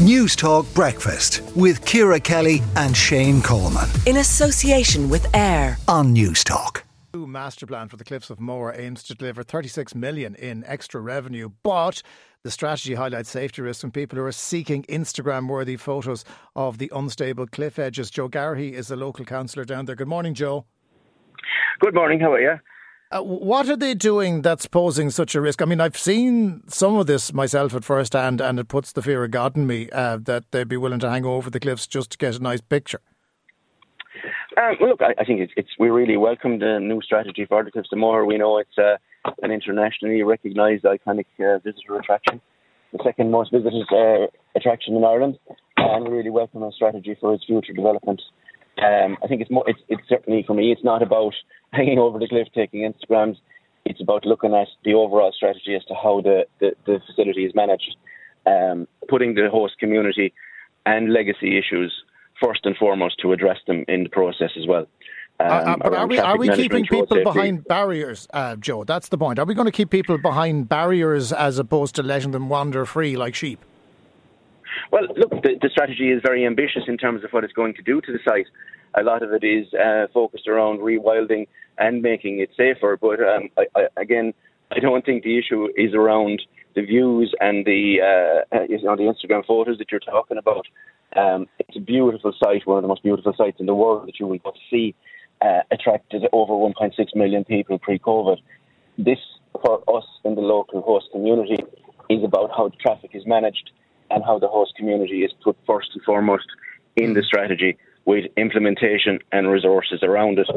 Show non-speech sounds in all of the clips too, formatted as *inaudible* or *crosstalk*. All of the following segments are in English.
News Talk Breakfast with Ciara Kelly and Shane Coleman. In association with AIR on News Talk. New master plan for the Cliffs of Moher aims to deliver 36 million in extra revenue, but the strategy highlights safety risks from people who are seeking Instagram-worthy photos of the unstable cliff edges. Joe Garrihy is a local councillor down there. Good morning, Joe. Good morning. How are you? Uh, what are they doing that's posing such a risk? I mean, I've seen some of this myself at first hand, and it puts the fear of God in me uh, that they'd be willing to hang over the cliffs just to get a nice picture. Um, well, look, I, I think it's, it's, we really welcome the new strategy for the Cliffs of Moher. We know it's uh, an internationally recognised iconic uh, visitor attraction, the second most visited attraction in Ireland, and we really welcome a strategy for its future development. Um, I think it's more. It's, it's certainly for me. It's not about *laughs* hanging over the cliff taking Instagrams. It's about looking at the overall strategy as to how the, the, the facility is managed, um, putting the host community and legacy issues first and foremost to address them in the process as well. Um, uh, uh, but are we, are we keeping people behind barriers, uh, Joe? That's the point. Are we going to keep people behind barriers as opposed to letting them wander free like sheep? Well, look, the, the, strategy is very ambitious in terms of what it's going to do to the site. A lot of it is uh, focused around rewilding and making it safer. But um, I, I, again, I don't think the issue is around the views and the uh, uh you know the Instagram photos that you're talking about. Um, it's a beautiful site, one of the most beautiful sites in the world that you will see. Uh, attracted over 1.6 million people pre-COVID. This, for us in the local host community, is about how traffic is managed and how the host community is put first and foremost in the strategy with implementation and resources around it.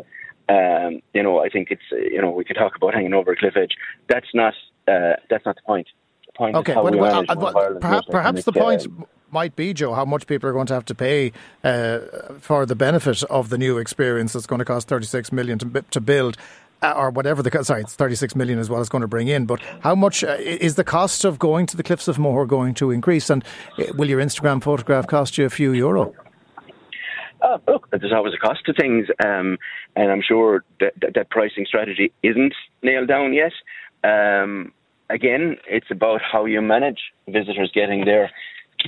Um, you know, I think it's you know we could talk about hanging over a cliff edge. That's not uh, that's not the point. The point okay, well, well, uh, perhaps, perhaps the point uh, might be, Joe, how much people are going to have to pay uh, for the benefit of the new experience that's going to cost 36 million to, to build. Uh, or whatever the sorry, it's 36 million as well it's going to bring in. But how much uh, is the cost of going to the Cliffs of Moher going to increase? And will your Instagram photograph cost you a few euro? Uh, look, there's always a cost to things, um, and I'm sure that, that, that, pricing strategy isn't nailed down yet. Um, again, it's about how you manage visitors getting there.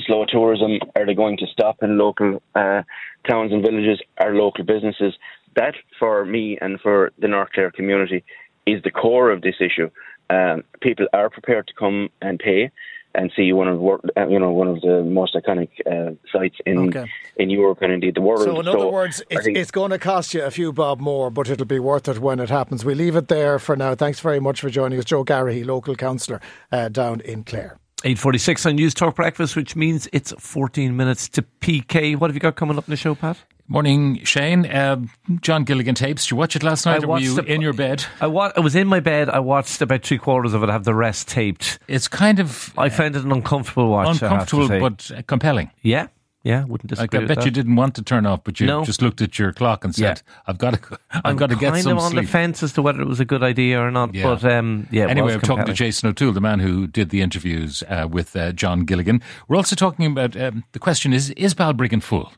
Slow tourism, are they going to stop in local uh, towns and villages? Are local businesses? That, for me and for the North Clare community, is the core of this issue. Um, people are prepared to come and pay and see one of uh, you know one of the most iconic uh, sites in okay. in Europe and indeed the world. So, in other words, it's, it's, going to cost you a few bob more, but it'll be worth it when it happens. We leave it there for now. Thanks very much for joining us, Joe Garrihy, local councillor uh, down in Clare. 8.46 on News Talk Breakfast, which means it's 14 minutes to PK. What have you got coming up in the show, Pat? Morning, Shane. Uh, John Gilligan tapes. Did you watch it last night, I were you in your bed? I, wa- I was in my bed. I watched about three quarters of it. I have the rest taped. It's kind of. I found it an uncomfortable watch. Uncomfortable, but compelling. Yeah, yeah, wouldn't disagree. I, I bet that. you didn't want to turn off, but you no. just looked at your clock and said, yeah. "I've got to, I've I'm got to get some sleep." Kind of on the fence as to whether it was a good idea or not. Yeah. But um, yeah. Anyway, I'm talking to Jason O'Toole, the man who did the interviews uh, with uh, John Gilligan. We're also talking about um, the question: Is is Balbriggan full?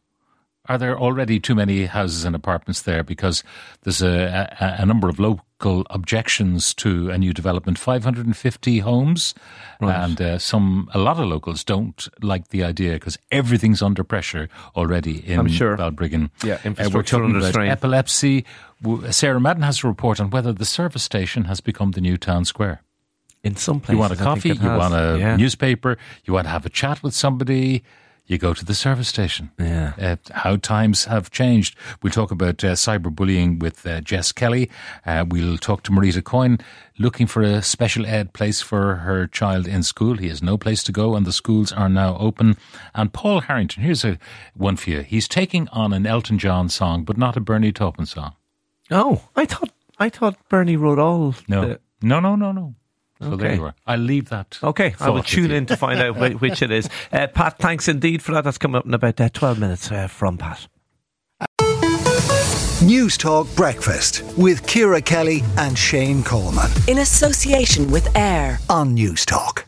Are there already too many houses and apartments there? Because there's a, a, a number of local objections to a new development. 550 homes, right. and uh, some a lot of locals don't like the idea because everything's under pressure already in I'm sure. Balbriggan. Yeah, infrastructure uh, we're talking about strain. epilepsy. Sarah Madden has a report on whether the service station has become the new town square. In some places, you want a coffee, you want a yeah. newspaper, you want to have a chat with somebody you go to the service station. Yeah. Uh, how times have changed. We'll talk about uh, cyberbullying with uh, Jess Kelly. Uh, we'll talk to Marita Coyne, looking for a special ed place for her child in school. He has no place to go, and the schools are now open. And Paul Harrington, here's a one for you. He's taking on an Elton John song, but not a Bernie Taupin song. Oh, I thought I thought Bernie wrote all. No, the... no, no, no, no. So okay. there you are. I'll leave that. Okay, I will tune in to find out which it is. *laughs* Uh, Pat, thanks indeed for that. That's coming up in about uh, 12 minutes uh, from Pat. News Talk Breakfast with Ciara Kelly and Shane Coleman. In association with AIR on News Talk.